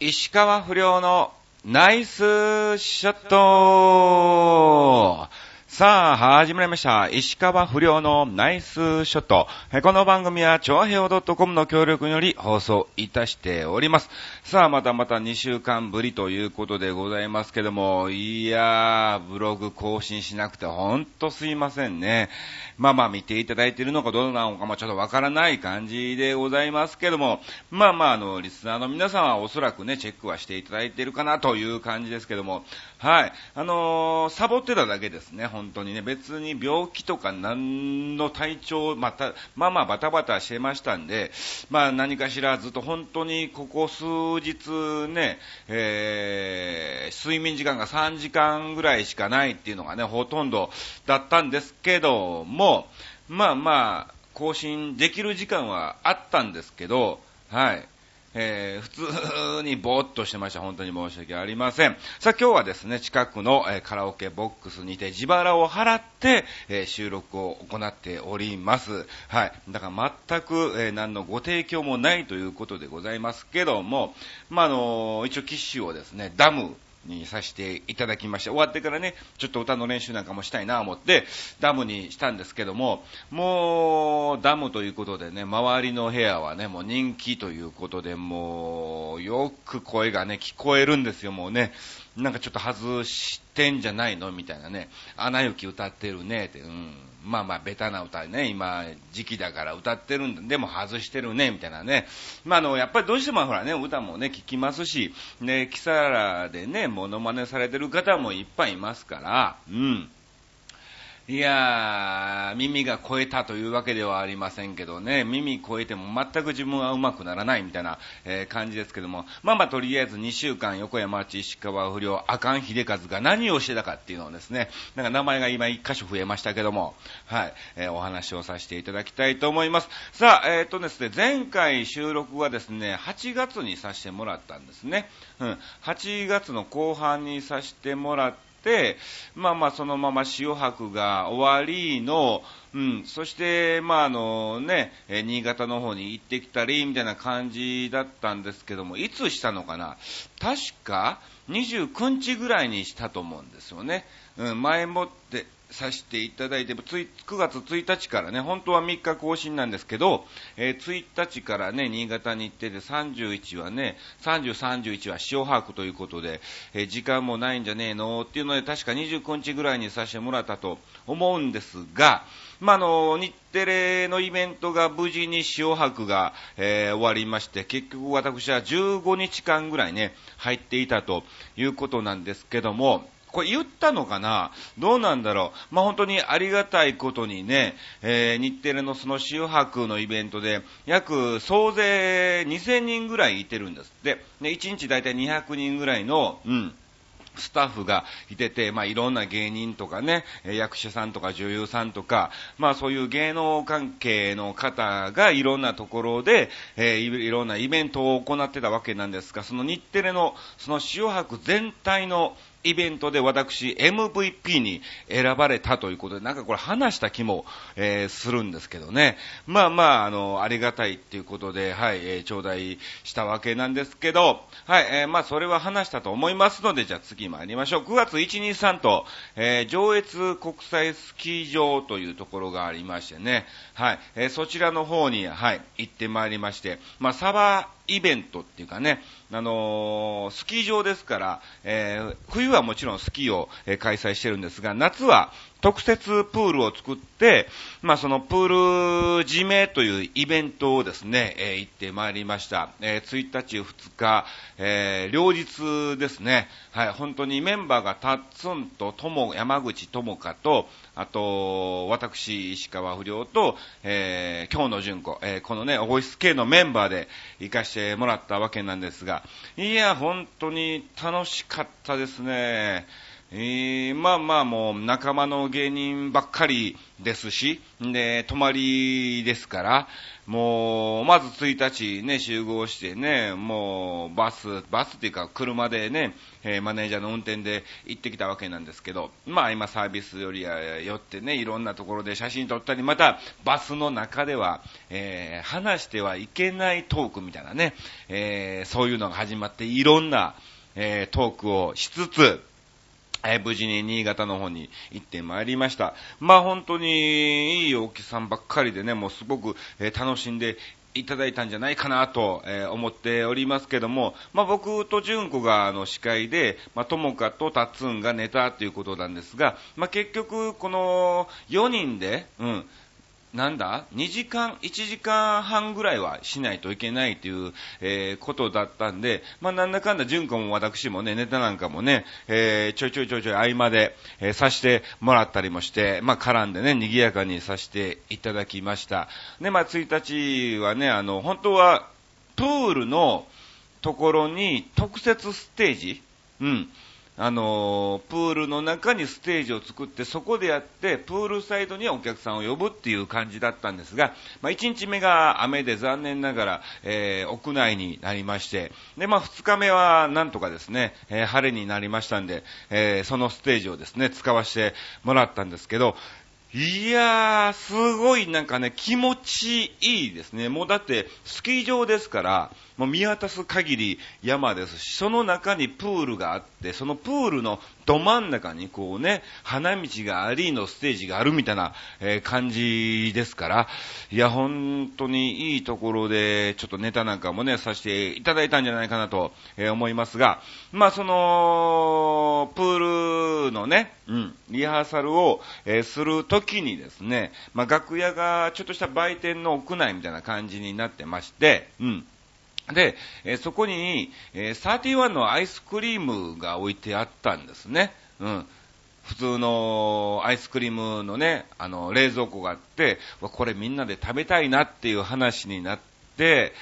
石川不良のナイスショット。さあ、始まりました。石川不良のナイスショット。この番組は、超平洋 .com の協力により放送いたしております。さあ、またまた2週間ぶりということでございますけども、いやー、ブログ更新しなくてほんとすいませんね。まあまあ見ていただいているのかどうなのかもちょっとわからない感じでございますけども、まあまああの、リスナーの皆さんはおそらくね、チェックはしていただいているかなという感じですけども、はい。あのー、サボってただけですね、本当にね。別に病気とか何の体調、また、まあまあバタバタしてましたんで、まあ何かしらずっと本当にここ数日ね、えー、睡眠時間が3時間ぐらいしかないっていうのがね、ほとんどだったんですけども、まあまあ、更新できる時間はあったんですけど、はい。えー、普通にぼーっとしてました。本当に申し訳ありません。さあ今日はですね、近くの、えー、カラオケボックスにて自腹を払って、えー、収録を行っております。はい。だから全く、え何のご提供もないということでございますけども、まあ、あの一応キッシュをですね、ダム、にさせていただきまして。終わってからね、ちょっと歌の練習なんかもしたいなと思って、ダムにしたんですけども、もう、ダムということでね、周りの部屋はね、もう人気ということで、もう、よく声がね、聞こえるんですよ、もうね。なんかちょっと外してんじゃないの？みたいなね。アナ雪歌ってるねって、うん。まあまあ、ベタな歌ね、今、時期だから歌ってるんで、でも外してるね、みたいなね。まあ、あの、やっぱりどうしてもほらね、歌もね、聞きますし、ね、キサラでね、モノマネされてる方もいっぱいいますから、うん。いやー、耳が超えたというわけではありませんけどね、耳超えても全く自分は上手くならないみたいな、えー、感じですけども、まあまあとりあえず2週間横山町石川不良、阿寒秀和が何をしてたかっていうのをですね、なんか名前が今1箇所増えましたけども、はい、えー、お話をさせていただきたいと思います。さあ、えっ、ー、とですね、前回収録はですね、8月にさせてもらったんですね。うん、8月の後半にさせてもらって、、まあまあそのまま潮博が終わりの、うん、そして、まああのね、新潟の方に行ってきたり、みたいな感じだったんですけども、いつしたのかな？確か29日ぐらいにしたと思うんですよね。うん、前もって、させていただいて、9月1日からね、本当は3日更新なんですけど、えー、1日からね、新潟に行ってて、31はね、30、31は塩把握ということで、えー、時間もないんじゃねえのっていうので、確か29日ぐらいにさせてもらったと思うんですが、まあ、の、日テレのイベントが無事に塩泊が、えー、終わりまして、結局私は15日間ぐらいね、入っていたということなんですけども、これ言ったのかな？どうなんだろう？まあ、本当にありがたいことにね、えー、日テレのその周波のイベントで、約総勢2000人ぐらいいてるんですって。で、1日だいたい200人ぐらいの、うん、スタッフがいてて、まあ、いろんな芸人とかね、役者さんとか女優さんとか、まあ、そういう芸能関係の方がいろんなところで、えー、いろんなイベントを行ってたわけなんですが、その日テレの、その塩博全体のイベントで私 MVP に選ばれたということで、なんかこれ話した気も、えー、するんですけどね。まあまあ、あの、ありがたいっていうことで、はい、えー、頂戴したわけなんですけど、はい、えー、まあそれは話したと思いますので、じゃあ次参りましょう。9月1、2、3と、えー、上越国際スキー場というところがありましてね、はい、えー、そちらの方に、はい、行ってまいりまして、まあサバイベントっていうかね、あのー、スキー場ですから、えー、冬はもちろんスキーを、えー、開催してるんですが、夏は特設プールを作って、まあ、そのプール締めというイベントをですね、えー、行ってまいりました。えー、1日、2日、えー、両日ですね。はい、本当にメンバーがタッツンととも、山口智香と、あと、私、石川不良と、えー、今日の純子、えー、このね、オフィス系のメンバーで行かしてもらったわけなんですが、いや、本当に楽しかったですね。えー、まあまあもう仲間の芸人ばっかりですし、で、泊まりですから、もう、まず1日ね、集合してね、もう、バス、バスっていうか車でね、えー、マネージャーの運転で行ってきたわけなんですけど、まあ今サービスよりは寄ってね、いろんなところで写真撮ったり、またバスの中では、えー、話してはいけないトークみたいなね、えー、そういうのが始まって、いろんな、えー、トークをしつつ、え無事に新潟の方に行ってまいりました。まあ本当にいいお客さんばっかりでね、もうすごく、え楽しんでいただいたんじゃないかなと、え思っておりますけども、まあ僕と純子があの司会で、まあともかとたっつんがネタということなんですが、まあ結局この4人で、うん、なんだ ?2 時間、1時間半ぐらいはしないといけないという、えー、ことだったんで、まあ、なんだかんだ、純子も私もね、ネタなんかもね、えー、ちょいちょいちょいちょい合間で、えー、さしてもらったりもして、まあ、絡んでね、賑やかにさせていただきました。で、まあ、1日はね、あの、本当は、プールのところに特設ステージ、うん、あのプールの中にステージを作って、そこでやって、プールサイドにはお客さんを呼ぶっていう感じだったんですが、まあ、1日目が雨で残念ながら、えー、屋内になりまして、で、まあ、2日目はなんとかですね、えー、晴れになりましたんで、えー、そのステージをですね、使わせてもらったんですけど、いやー、すごいなんかね、気持ちいいですね。もうだって、スキー場ですから、もう見渡す限り山ですし、その中にプールがあって、そのプールのど真ん中にこうね、花道がありのステージがあるみたいな、えー、感じですから、いや、本当にいいところで、ちょっとネタなんかもね、させていただいたんじゃないかなと、えー、思いますが、まあその、プールのね、うん、リハーサルを、えー、すると時にですね、まあ、楽屋がちょっとした売店の屋内みたいな感じになってまして、うん。で、えー、そこに、えー、31のアイスクリームが置いてあったんですね。うん。普通のアイスクリームのね、あの、冷蔵庫があって、これみんなで食べたいなっていう話になって、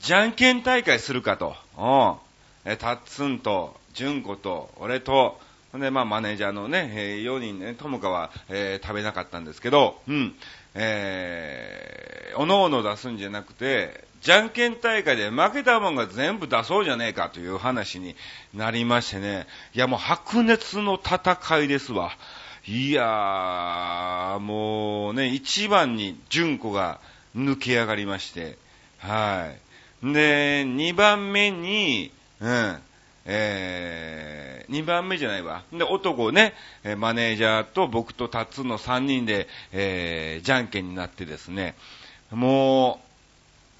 じゃんけん大会するかと。うん。え、たっつんと、じゅんこと、俺と、で、まあ、マネージャーのね、えー、4人ね、ともかは、えー、食べなかったんですけど、うん、えー、おのおの出すんじゃなくて、じゃんけん大会で負けたもんが全部出そうじゃねえかという話になりましてね、いやもう白熱の戦いですわ。いやー、もうね、一番に純子が抜け上がりまして、はい。で、二番目に、うん、えー、2番目じゃないわ。で、男ね、マネージャーと僕とタッツの3人で、えー、じゃんけんになってですね、も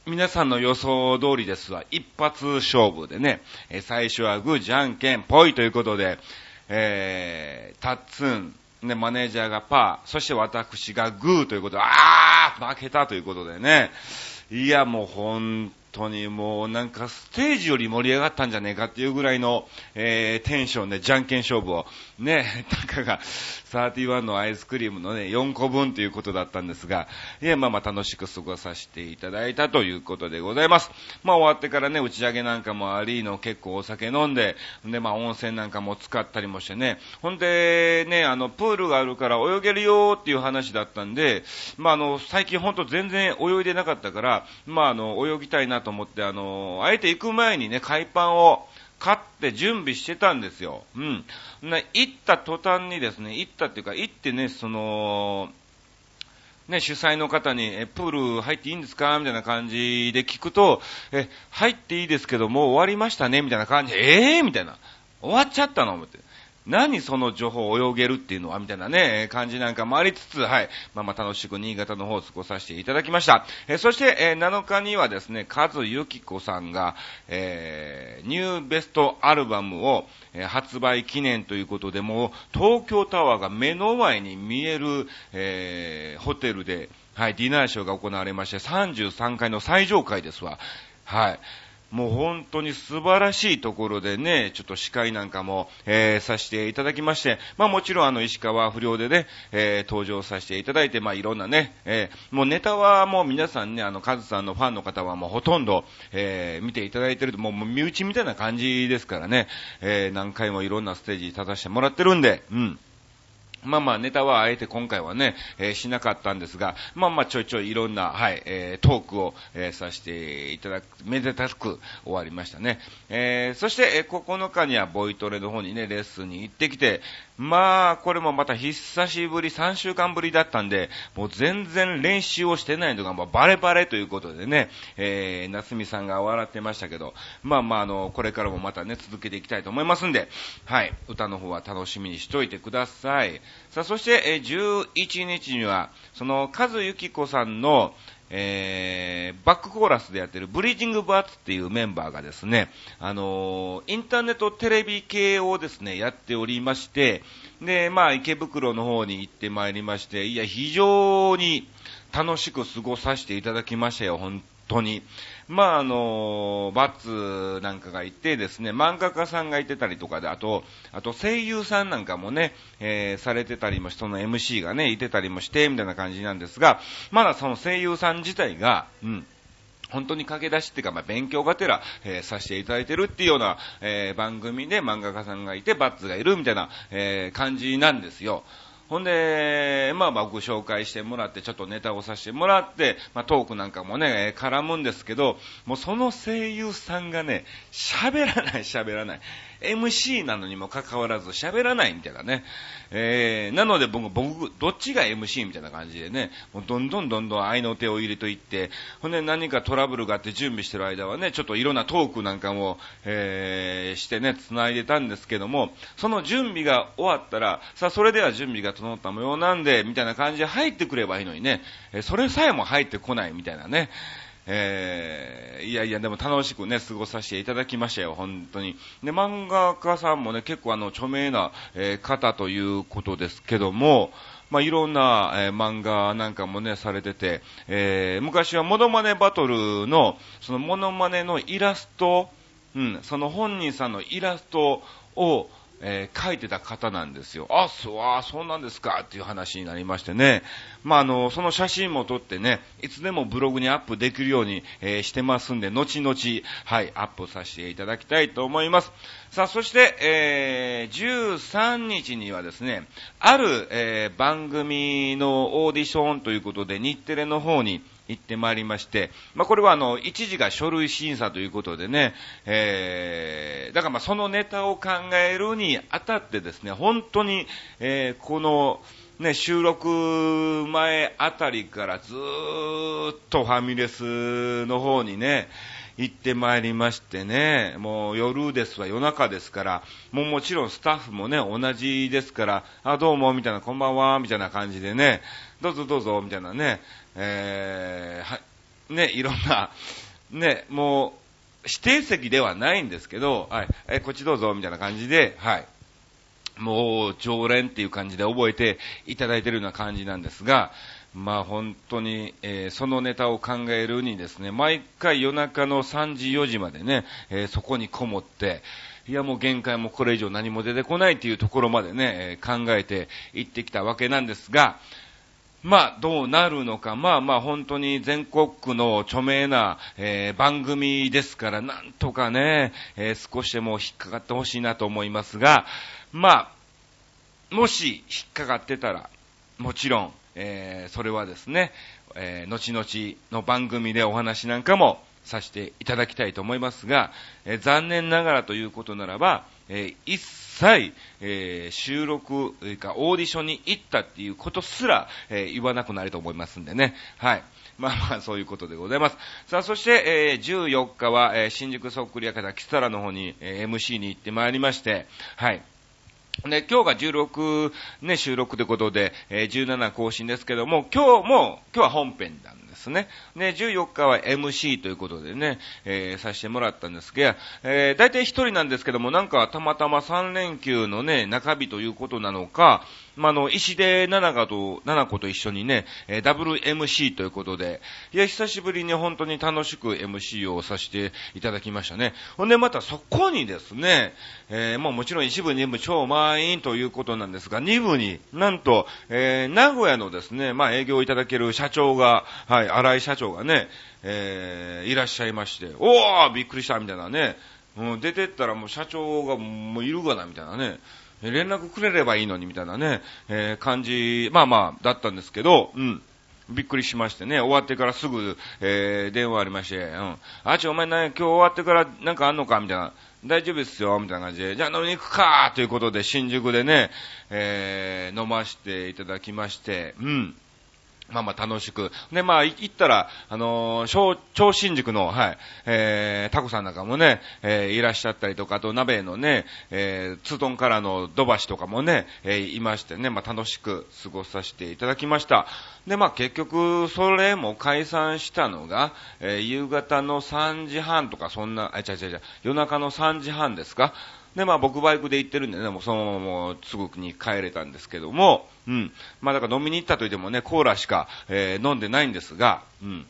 う、皆さんの予想通りですわ。一発勝負でね、え最初はグー、じゃんけん、ぽいということで、えー、タッツン、ね、マネージャーがパー、そして私がグーということで、あー負けたということでね、いや、もう本当にもうなんかステージより盛り上がったんじゃねえかっていうぐらいの、えー、テンションでじゃんけん勝負を、ね、たかが31のアイスクリームのね、4個分ということだったんですが、いや、まあまあ楽しく過ごさせていただいたということでございます。まあ終わってからね、打ち上げなんかもありの結構お酒飲んで、で、まあ温泉なんかも使ったりもしてね、ほんで、ね、あの、プールがあるから泳げるよっていう話だったんで、まああの、最近ほんと全然泳いでなかったから、まああの、泳ぎたいなとと思って、あの、あえて行く前にね、海パンを、買って準備してたんですよ。うん。行った途端にですね、行ったっていうか、行ってね、その、ね、主催の方に、え、プール入っていいんですかみたいな感じで聞くと、え、入っていいですけど、もう終わりましたねみたいな感じで、ええー、みたいな。終わっちゃったの思って。何その情報を泳げるっていうのはみたいなね、感じなんかもありつつ、はい。まあまあ楽しく新潟の方を過ごさせていただきました。えそして、え7日にはですね、カズユキコさんが、えー、ニューベストアルバムを、え発売記念ということで、もう東京タワーが目の前に見える、えー、ホテルで、はい、ディナーショーが行われまして、33回の最上階ですわ。はい。もう本当に素晴らしいところでね、ちょっと司会なんかも、えー、させていただきまして、まあもちろんあの石川不良でね、えー、登場させていただいて、まあいろんなね、えー、もうネタはもう皆さんね、あの、カズさんのファンの方はもうほとんど、えー、見ていただいてると、もう身内みたいな感じですからね、えー、何回もいろんなステージ立たせてもらってるんで、うん。まあまあネタはあえて今回はね、えー、しなかったんですが、まあまあちょいちょいいろんな、はい、えー、トークを、えー、させていただく、めでたく終わりましたね。え、そして、え、9日にはボイトレの方にね、レッスンに行ってきて、まあ、これもまた久しぶり、3週間ぶりだったんで、もう全然練習をしてないのが、もうバレバレということでね、えー、夏美さんが笑ってましたけど、まあまあ、あの、これからもまたね、続けていきたいと思いますんで、はい、歌の方は楽しみにしといてください。さあ、そして、えー、11日には、その、和幸子さんの、えー、バックコーラスでやってるブリージングバーツっていうメンバーがですね、あのー、インターネットテレビ系をですね、やっておりまして、で、まあ、池袋の方に行ってまいりまして、いや、非常に楽しく過ごさせていただきましたよ、本当に。まあ、あの、バッツなんかがいてですね、漫画家さんがいてたりとかで、あと、あと声優さんなんかもね、えー、されてたりもその MC がね、いてたりもして、みたいな感じなんですが、まだその声優さん自体が、うん、本当に駆け出しっていうか、まあ、勉強がてら、えー、させていただいてるっていうような、えー、番組で漫画家さんがいて、バッツがいるみたいな、えー、感じなんですよ。ほんで、まあまあご紹介してもらって、ちょっとネタをさせてもらって、まあトークなんかもね、絡むんですけど、もうその声優さんがね、喋らない喋らない。MC なのにもかかわらず喋らないみたいなね。えー、なので僕、僕、どっちが MC みたいな感じでね、もうどんどんどんどん愛の手を入れといって、ほんで何かトラブルがあって準備してる間はね、ちょっといろんなトークなんかも、えー、してね、繋いでたんですけども、その準備が終わったら、さあそれでは準備が整った模様なんで、みたいな感じで入ってくればいいのにね、それさえも入ってこないみたいなね。えー、いやいや、でも楽しくね、過ごさせていただきましたよ、本当に。で、漫画家さんもね、結構あの、著名な、えー、方ということですけども、まあ、いろんな、えー、漫画なんかもね、されてて、えー、昔はモノマネバトルの、そのモノマネのイラスト、うん、その本人さんのイラストを、えー、書いてた方なんですよ。あ、そう、あ、そうなんですかっていう話になりましてね。まあ、あの、その写真も撮ってね、いつでもブログにアップできるように、えー、してますんで、後々、はい、アップさせていただきたいと思います。さあ、そして、えー、13日にはですね、ある、え、番組のオーディションということで、日テレの方に、行ってまいりまして、まあ、これはあの、一時が書類審査ということでね、えー、だからまあそのネタを考えるにあたってですね、本当に、えー、この、ね、収録前あたりからずーっとファミレスの方にね、行ってまいりましてね、もう夜ですわ、夜中ですから、もうもちろんスタッフもね、同じですから、あ、どうも、みたいな、こんばんは、みたいな感じでね、どうぞどうぞ、みたいなね、えー、は、ね、いろんな、ね、もう、指定席ではないんですけど、はい、え、こっちどうぞ、みたいな感じで、はい。もう、常連っていう感じで覚えていただいてるような感じなんですが、まあ本当に、えー、そのネタを考えるにですね、毎回夜中の3時4時までね、えー、そこにこもって、いやもう限界もこれ以上何も出てこないっていうところまでね、えー、考えていってきたわけなんですが、まあ、どうなるのか。まあまあ、本当に全国区の著名な、えー、番組ですから、なんとかね、えー、少しでも引っかかってほしいなと思いますが、まあ、もし引っかかってたら、もちろん、えー、それはですね、えー、後々の番組でお話なんかもさせていただきたいと思いますが、えー、残念ながらということならば、えー、一際、えー、収録、かオーディションに行ったっていうことすら、えー、言わなくなると思いますんでね。はい。まあまあ、そういうことでございます。さあ、そして、えー、14日は、えー、新宿そっくり館キサラの方に、えー、MC に行ってまいりまして、はい。で、今日が16ね、収録ということで、えー、17更新ですけども、今日も、今日は本編なんですね。ね、14日は MC ということでね、えー、させてもらったんですけど、えー、大体一人なんですけども、なんかたまたま3連休のね、中日ということなのか、まあ、の、石出七子と、七子と一緒にね、えー、ダブル MC ということで、いや、久しぶりに本当に楽しく MC をさせていただきましたね。ほんで、またそこにですね、えー、もうもちろん一部、二部超満員ということなんですが、二部になんと、えー、名古屋のですね、まあ、営業いただける社長が、はい、荒井社長がね、えー、いらっしゃいまして、おーびっくりしたみたいなね、うん、出てったらもう社長がもういるがなみたいなね、連絡くれればいいのにみたいなね、えー、感じ、まあまあ、だったんですけど、うん。びっくりしましてね、終わってからすぐ、えー、電話ありまして、うん。あち、お前な、今日終わってからなんかあんのかみたいな。大丈夫ですよ、みたいな感じで、じゃあ飲みに行くかということで、新宿でね、えー、飲ましていただきまして、うん。まあまあ楽しく。で、まあ行ったら、あのー、小、超新宿の、はい、えー、タコさんなんかもね、えー、いらっしゃったりとか、あと鍋のね、えー、ツートンからの土橋とかもね、えー、いましてね、まあ楽しく過ごさせていただきました。で、まあ結局、それも解散したのが、えー、夕方の3時半とか、そんな、あ、違う違う違う、夜中の3時半ですかで、まあ僕バイクで行ってるんでね、もうそのままもうすぐに帰れたんですけども、うん。まあだから飲みに行ったといってもね、コーラしか、えー、飲んでないんですが、うん。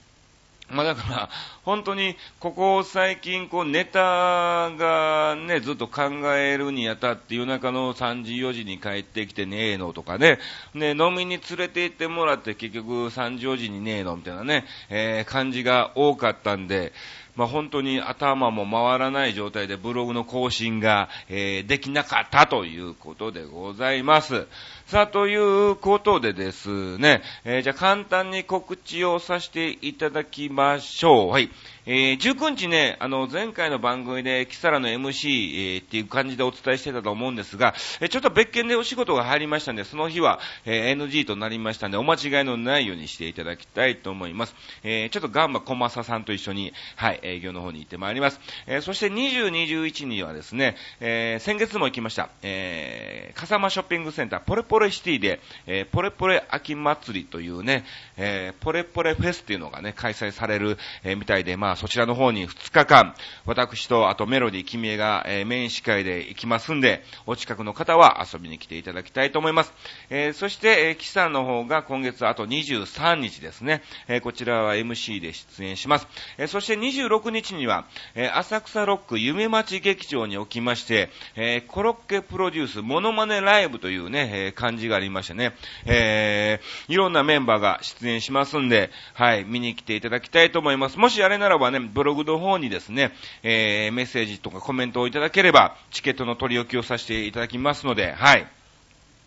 まあだから、本当に、ここ最近、こう、ネタがね、ずっと考えるにあたって夜中の3時、4時に帰ってきてねえのとかね、ね、飲みに連れて行ってもらって結局3時、4時にねえのみたいなね、えー、感じが多かったんで、まあ、本当に頭も回らない状態でブログの更新が、えー、できなかったということでございます。さあ、ということでですね、えー、じゃあ簡単に告知をさせていただきましょう。はい。えー、19日ね、あの、前回の番組で、キサラの MC、えー、っていう感じでお伝えしてたと思うんですが、えー、ちょっと別件でお仕事が入りましたんで、その日は、え、NG となりましたんで、お間違いのないようにしていただきたいと思います。え、ちょっとガンバコマサさんと一緒に、はい、営業の方に行ってまいります。え、そして20、21にはですね、え、先月も行きました、えー、笠間ショッピングセンター、ポレポレシティで、え、ポレポレ秋祭りというね、え、ポレポレフェスっていうのがね、開催される、え、みたいで、まあ、そちらの方に2日間、私とあとメロディー君江が、えー、メイン司会で行きますんで、お近くの方は遊びに来ていただきたいと思います。えー、そして、えー、キサの方が今月あと23日ですね、え、こちらは MC で出演します。え、そして26日には、え、浅草ロック夢町劇場におきまして、え、コロッケプロデュースモノマネライブというね、え、感じがありましてね、え、いろんなメンバーが出演しますんで、はい、見に来ていただきたいと思います。もしあれならばね、ブログの方にですね、えー、メッセージとかコメントをいただければ、チケットの取り置きをさせていただきますので、はい。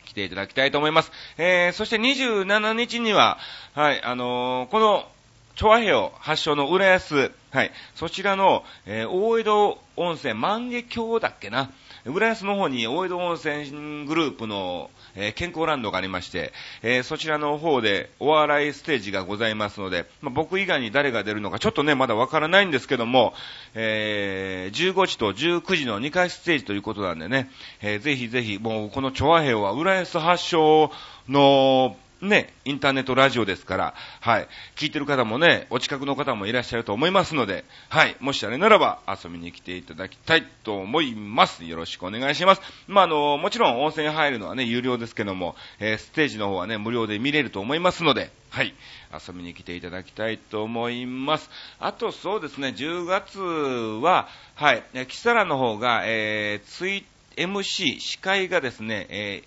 来ていただきたいと思います。えー、そして27日には、はい、あのー、この、調和平を発祥の浦安、はい、そちらの、えー、大江戸温泉万華鏡だっけな、浦安の方に大江戸温泉グループの、え、健康ランドがありまして、え、そちらの方でお笑いステージがございますので、まあ、僕以外に誰が出るのかちょっとね、まだわからないんですけども、え、15時と19時の2回ステージということなんでね、えー、ぜひぜひ、もうこの調和兵は浦安発祥のね、インターネットラジオですから、はい、聞いてる方もね、お近くの方もいらっしゃると思いますので、はい、もしあれならば遊びに来ていただきたいと思います。よろしくお願いします。まあ、あの、もちろん温泉入るのはね、有料ですけども、えー、ステージの方はね、無料で見れると思いますので、はい、遊びに来ていただきたいと思います。あとそうですね、10月は、はい、キサラの方が、えー、ツイ MC、司会がですね、え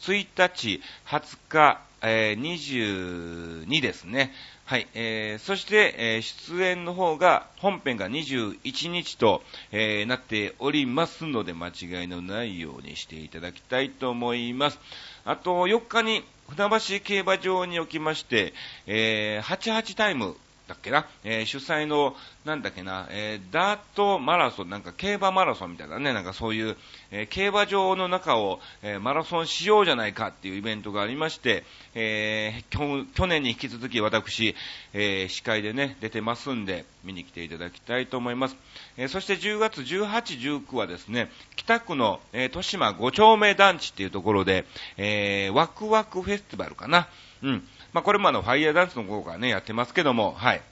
ー、1日、20日、えー、22ですね。はい。えー、そして、えー、出演の方が、本編が21日と、えー、なっておりますので、間違いのないようにしていただきたいと思います。あと、4日に、船橋競馬場におきまして、えー、88タイムだっけな、えー、主催の、なんだっけな、えー、ダートマラソン、なんか競馬マラソンみたいなね、なんかそういう、えー、競馬場の中を、えマラソンしようじゃないかっていうイベントがありまして、え去年に引き続き私、え司会でね、出てますんで、見に来ていただきたいと思います。えそして10月18、19はですね、北区の、え豊島5丁目団地っていうところで、えワクワクフェスティバルかな？うん。まあ、これもあの、ファイヤーダンスの方からね、やってますけども、はい。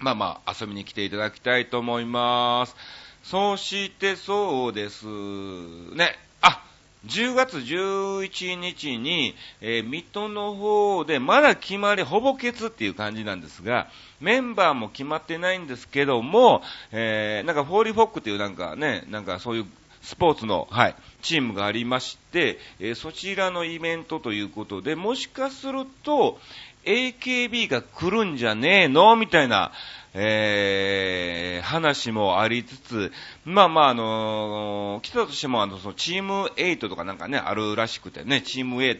まあまあ、遊びに来ていただきたいと思います。そして、そうですね。あ、10月11日に、えー、水戸の方で、まだ決まり、ほぼ決っていう感じなんですが、メンバーも決まってないんですけども、えー、なんか、フォーリーフォックっていうなんかね、なんかそういうスポーツの、はい、チームがありまして、え、そちらのイベントということで、もしかすると、AKB が来るんじゃねえの？みたいな、えー、話もありつつ、まあまあ、あのー、来たとしても、あの、そのチーム8とかなんかね、あるらしくてね、チーム A、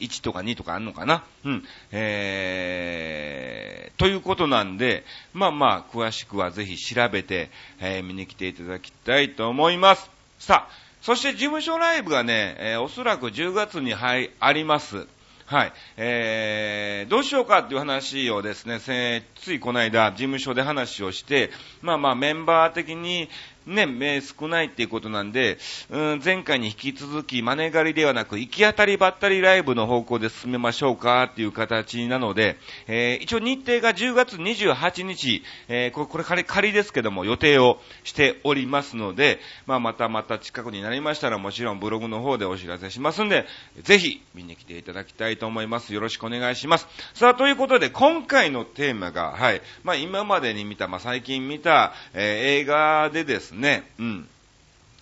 1とか2とかあるのかな？うん。えー、ということなんで、まあまあ、詳しくはぜひ調べて、えー、見に来ていただきたいと思います。さあ、そして事務所ライブがね、えー、おそらく10月にはい、あります。はい。えー、どうしようかっていう話をですね、ついこの間、事務所で話をして、まあまあメンバー的に、ね、名少ないっていうことなんで、うん、前回に引き続き、マネ狩りではなく、行き当たりばったりライブの方向で進めましょうかっていう形なので、えー、一応日程が10月28日、えー、これ、これ仮、仮ですけども、予定をしておりますので、まあ、またまた近くになりましたら、もちろんブログの方でお知らせしますんで、ぜひ、見に来ていただきたいと思います。よろしくお願いします。さあ、ということで、今回のテーマが、はい、まあ、今までに見た、まあ、最近見た、えー、映画でですね、ね、うん。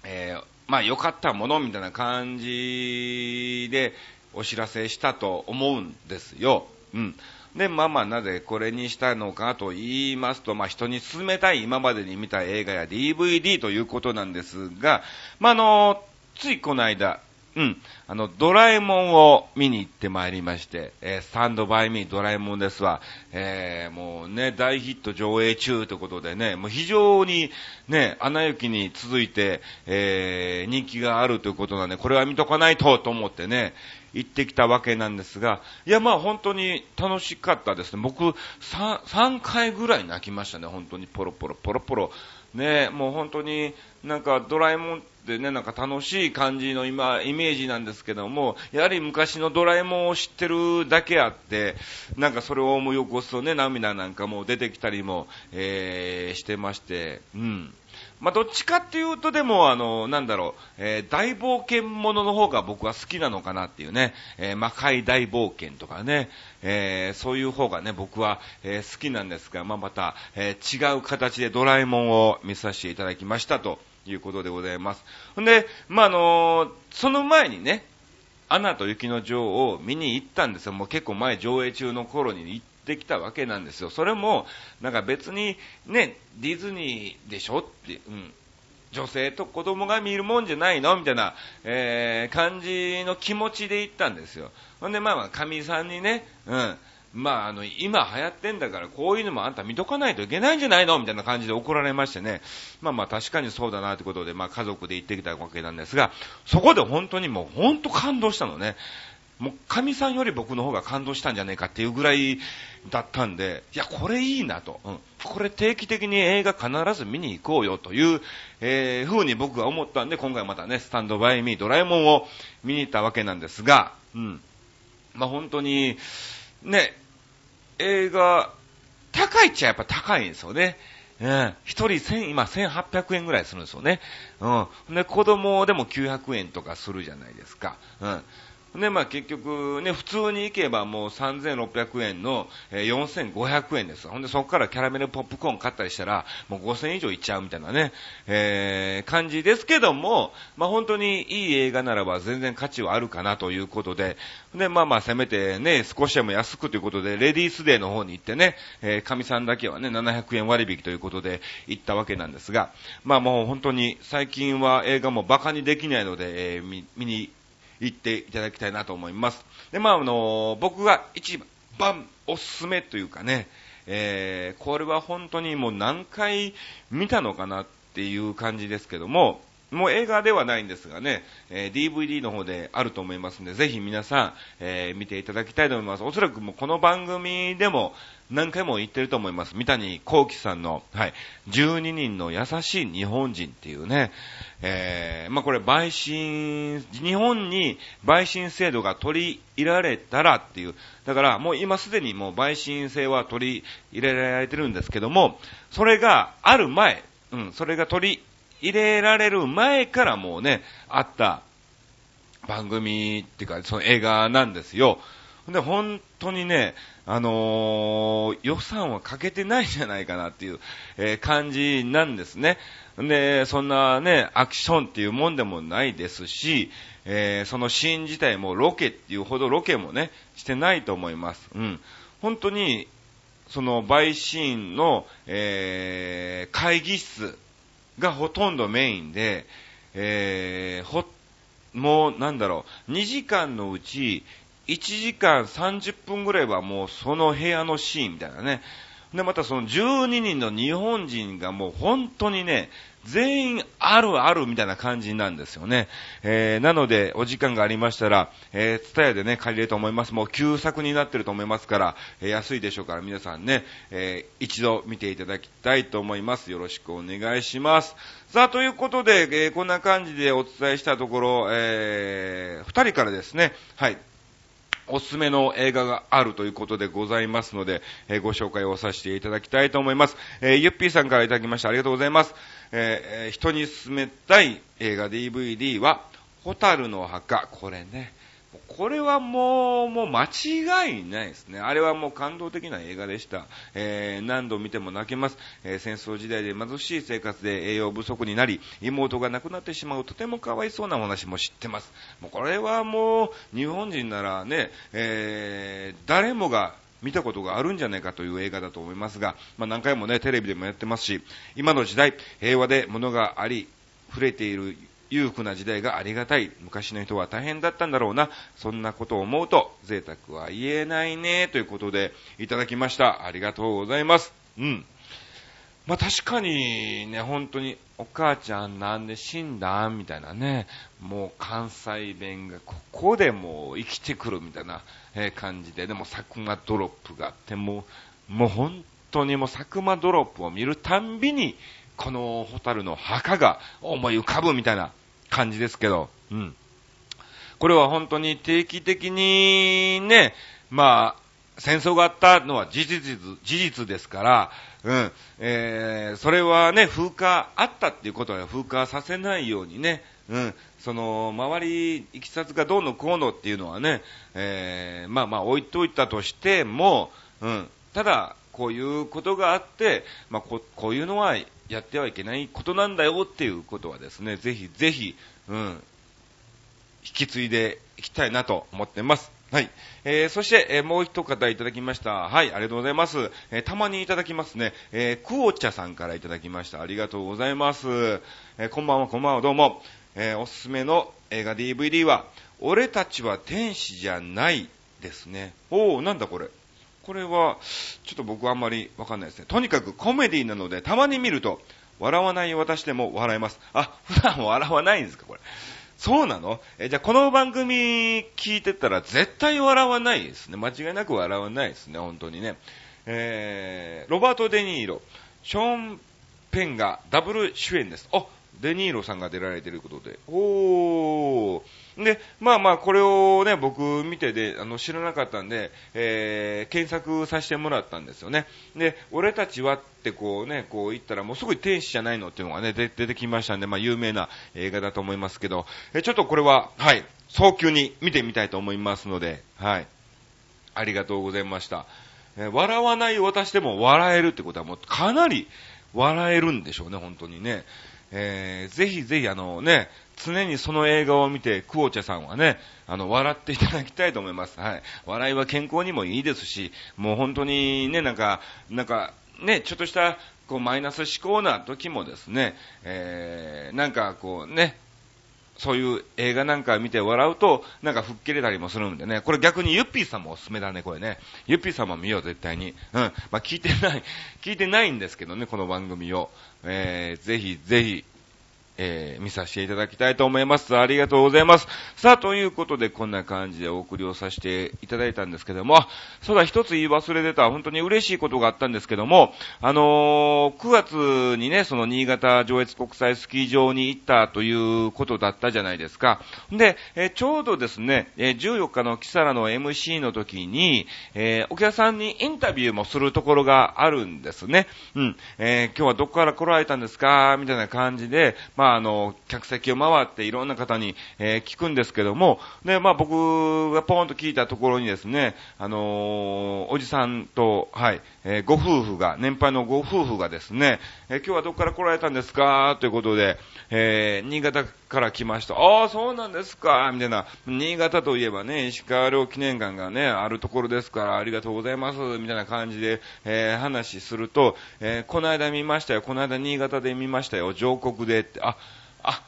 えー、まあ良かったものみたいな感じでお知らせしたと思うんですよ。うん。で、まあまあなぜこれにしたのかと言いますと、まあ人に勧めたい今までに見た映画や DVD ということなんですが、まああの、ついこの間、うん。あの、ドラえもんを見に行ってまいりまして、えー、スタンドバイミードラえもんですわ。えー、もうね、大ヒット上映中ということでね、もう非常にね、穴行きに続いて、えー、人気があるということなんで、これは見とかないとと思ってね、行ってきたわけなんですが、いや、まあ本当に楽しかったですね。僕、3、3回ぐらい泣きましたね、本当にポロポロ、ポロポロ。ね、もう本当になんかドラえもんってね、なんか楽しい感じの今、イメージなんですけども、やはり昔のドラえもんを知ってるだけあって、なんかそれを思い起こすとね、涙なんかも出てきたりも、えー、してまして、うん。まあ、どっちかっていうとでも、あの、なんだろう、えー、大冒険ものの方が僕は好きなのかなっていうね、えー、魔界大冒険とかね、えー、そういう方がね、僕は、えー、好きなんですが、まあ、また、えー、違う形でドラえもんを見させていただきましたと。いうことでございます。んで、まあ、あの、その前にね、アナと雪の女王を見に行ったんですよ。もう結構前上映中の頃に行ってきたわけなんですよ。それも、なんか別にね、ディズニーでしょって、うん。女性と子供が見るもんじゃないの？みたいな、えー、感じの気持ちで行ったんですよ。ほんで、まあまあ、神さんにね、うん。まあ、あの、今流行ってんだから、こういうのもあんた見とかないといけないんじゃないの？みたいな感じで怒られましてね。まあまあ、確かにそうだなということで、まあ家族で行ってきたわけなんですが、そこで本当にもう、本当感動したのね。もう、神さんより僕の方が感動したんじゃねえかっていうぐらいだったんで、いや、これいいなと。うん。これ定期的に映画必ず見に行こうよという、えー、風に僕が思ったんで、今回またね、スタンドバイミードラえもんを見に行ったわけなんですが、うん。まあ本当に、ね、映画、高いっちゃやっぱ高いんですよね。うん。一人千、今1800円ぐらいするんですよね。うん。で、子供でも900円とかするじゃないですか。うん。で、まあ結局ね、普通に行けばもう3600円の、えー、4500円です。ほんでそこからキャラメルポップコーン買ったりしたら、もう5000円以上いっちゃうみたいなね、えー、感じですけども、まあ本当にいい映画ならば全然価値はあるかなということで、で、まあまあせめてね、少しでも安くということで、レディースデーの方に行ってね、えー、神さんだけはね、700円割引ということで行ったわけなんですが、まあもう本当に最近は映画も馬鹿にできないので、えー、見、見に行っていただきたいなと思います。で、まあ、あの、僕が一番おすすめというかね、えー、これは本当にもう何回見たのかなっていう感じですけども、もう映画ではないんですがね、えー、DVD の方であると思いますんで、ぜひ皆さん、えー、見ていただきたいと思います。おそらくもうこの番組でも何回も言ってると思います。三谷幸喜さんの、はい、12人の優しい日本人っていうね、えー、まあ、これ陪審、日本に陪審制度が取り入れられたらっていう、だからもう今すでにもう陪審制は取り入れられてるんですけども、それがある前、うん、それが取り入れられる前からもうね、あった番組っていうか、その映画なんですよ。で、本当にね、あのー、予算はかけてないんじゃないかなっていう、えー、感じなんですね。で、そんなね、アクションっていうもんでもないですし、えー、そのシーン自体もロケっていうほどロケもね、してないと思います。うん。本当に、その、バイシーンの、えー、会議室がほとんどメインで、えー、ほ、もう、なんだろう、2時間のうち、1時間30分ぐらいはもうその部屋のシーンみたいなね。で、またその12人の日本人がもう本当にね、全員あるあるみたいな感じなんですよね。えー、なので、お時間がありましたら、えー、ツタヤでね、借りれると思います。もう旧作になってると思いますから、えー、安いでしょうから皆さんね、えー、一度見ていただきたいと思います。よろしくお願いします。さあ、ということで、えー、こんな感じでお伝えしたところ、えー、二人からですね、はい、おすすめの映画があるということでございますので、えー、ご紹介をさせていただきたいと思います。えー、ゆっぴーさんからいただきましてありがとうございます。えー、人に勧めたい映画 DVD は、ホタルの墓。これね。これはもう、もう間違いないですね。あれはもう感動的な映画でした。えー、何度見ても泣けます。えー、戦争時代で貧しい生活で栄養不足になり、妹が亡くなってしまうとてもかわいそうなお話も知ってます。もうこれはもう、日本人ならね、えー、誰もが見たことがあるんじゃないかという映画だと思いますが、まあ、何回もね、テレビでもやってますし、今の時代、平和で物があり、触れている裕福な時代がありがたい。昔の人は大変だったんだろうな。そんなことを思うと、贅沢は言えないね。ということで、いただきました。ありがとうございます。うん。まあ、確かにね、本当に、お母ちゃんなんで死んだみたいなね、もう関西弁がここでもう生きてくるみたいな感じで、でも佐久間ドロップがあって、もう、もう本当にもう佐久間ドロップを見るたんびに、このホタルの墓が思い浮かぶみたいな感じですけど、うん。これは本当に定期的にね、まあ、戦争があったのは事実、事実ですから、うん、えー、それはね、風化あったっていうことは風化させないようにね、うん、その、周り、いきさつがどうのこうのっていうのはね、えー、まあまあ置いといたとしても、うん、ただ、こういうことがあって、まあこ、こういうのはやってはいけないことなんだよっていうことはですね、ぜひぜひ、うん、引き継いでいきたいなと思ってます。はい。えー、そして、えー、もう一方いただきました。はい、ありがとうございます。えー、たまにいただきますね。えー、クオチャさんからいただきました。ありがとうございます。えー、こんばんは、こんばんは、どうも。えー、おすすめの映画 DVD は、俺たちは天使じゃないですね。おー、なんだこれ。これは、ちょっと僕はあんまりわかんないですね。とにかくコメディなので、たまに見ると、笑わない私でも笑えます。あ、普段笑わないんですか、これ。そうなの？え、じゃあこの番組聞いてたら絶対笑わないですね。間違いなく笑わないですね、本当にね。えー、ロバート・デ・ニーロ、ショーン・ペンがダブル主演です。あ、デニーロさんが出られてることで。おー。で、まあまあ、これをね、僕見てで、あの、知らなかったんで、えー、検索させてもらったんですよね。で、俺たちはってこうね、こう言ったら、もうすごい天使じゃないのっていうのがね、出てきましたんで、まあ、有名な映画だと思いますけど、えちょっとこれは、はい、早急に見てみたいと思いますので、はい。ありがとうございました。え、笑わない私でも笑えるってことはもうかなり笑えるんでしょうね、本当にね。えー、ぜひぜひあのね、常にその映画を見て、クオチャさんはね、あの、笑っていただきたいと思います。はい。笑いは健康にもいいですし、もう本当にね、なんか、なんか、ね、ちょっとした、こう、マイナス思考な時もですね、えー、なんかこうね、そういう映画なんか見て笑うと、なんか吹っ切れたりもするんでね。これ逆にユッピーさんもおすすめだね、これね。ユッピーさんも見よう、絶対に。うん。まあ、聞いてない、聞いてないんですけどね、この番組を。えー、ぜひぜひ、えー、見させていただきたいと思います。ありがとうございます。さあ、ということで、こんな感じでお送りをさせていただいたんですけども、そうだ、一つ言い忘れてた、本当に嬉しいことがあったんですけども、あのー、9月にね、その新潟上越国際スキー場に行ったということだったじゃないですか。で、えー、ちょうどですね、え、14日のキサラの MC の時に、えお客さんにインタビューもするところがあるんですね。うん。え今日はどこから来られたんですか？みたいな感じで、ままあ、あの、客席を回っていろんな方に、えー、聞くんですけども、で、まあ、僕がポーンと聞いたところにですね、あのー、おじさんと、はい、えー、ご夫婦が、年配のご夫婦がですね、え今日はどこから来られたんですか？ということで、え新潟から来ました。ああ、そうなんですかみたいな。新潟といえばね、石川遼記念館がね、あるところですから、ありがとうございます、みたいな感じで、えー、話すると、えー、この間見ましたよ、この間新潟で見ましたよ、上国でって、あ、あ、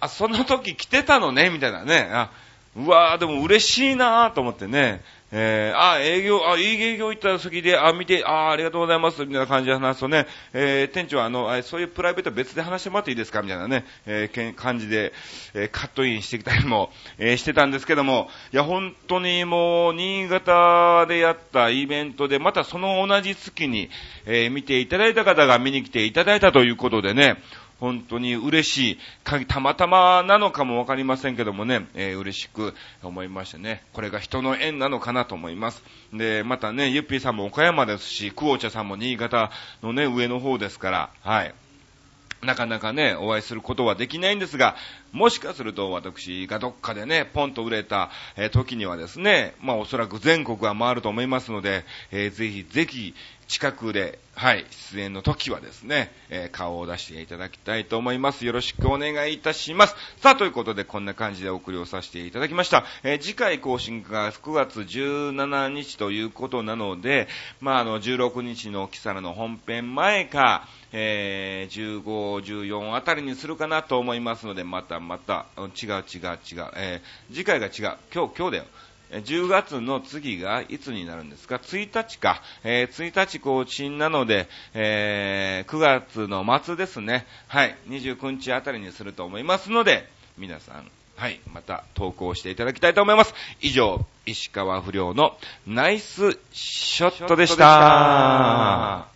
あ、その時来てたのね、みたいなね。あうわー、でも嬉しいなーと思ってね。えー、あ、営業、あ、いい営業行った先で、あ、見て、あ、ありがとうございます、みたいな感じで話すとね、えー、店長は、あの、そういうプライベート別で話してもらっていいですかみたいなね、えー、感じで、えー、カットインしてきたりも、えー、してたんですけども、いや、本当にもう、新潟でやったイベントで、またその同じ月に、えー、見ていただいた方が見に来ていただいたということでね、本当に嬉しい、たまたまなのかもわかりませんけどもね、えー、嬉しく思いましてね、これが人の縁なのかなと思います。で、またね、ゆっぴーさんも岡山ですし、クオーチャさんも新潟のね、上の方ですから、はい。なかなかね、お会いすることはできないんですが、もしかすると私がどっかでね、ポンと売れた、え時にはですね、まあおそらく全国は回ると思いますので、えー、ぜひぜひ近くで、はい、出演の時はですね、えー、顔を出していただきたいと思います。よろしくお願いいたします。さあ、ということで、こんな感じでお送りをさせていただきました。えー、次回更新が9月17日ということなので、まあ、あの、16日のキサラの本編前か、えー、15、14あたりにするかなと思いますので、またまた、違う違う違う、え、次回が違う。今日、今日だよ。10月の次がいつになるんですか ?1 日か。えー、1日更新なので、えー、9月の末ですね。はい。29日あたりにすると思いますので、皆さん、はい。また投稿していただきたいと思います。以上、石川不良のナイスショットでした。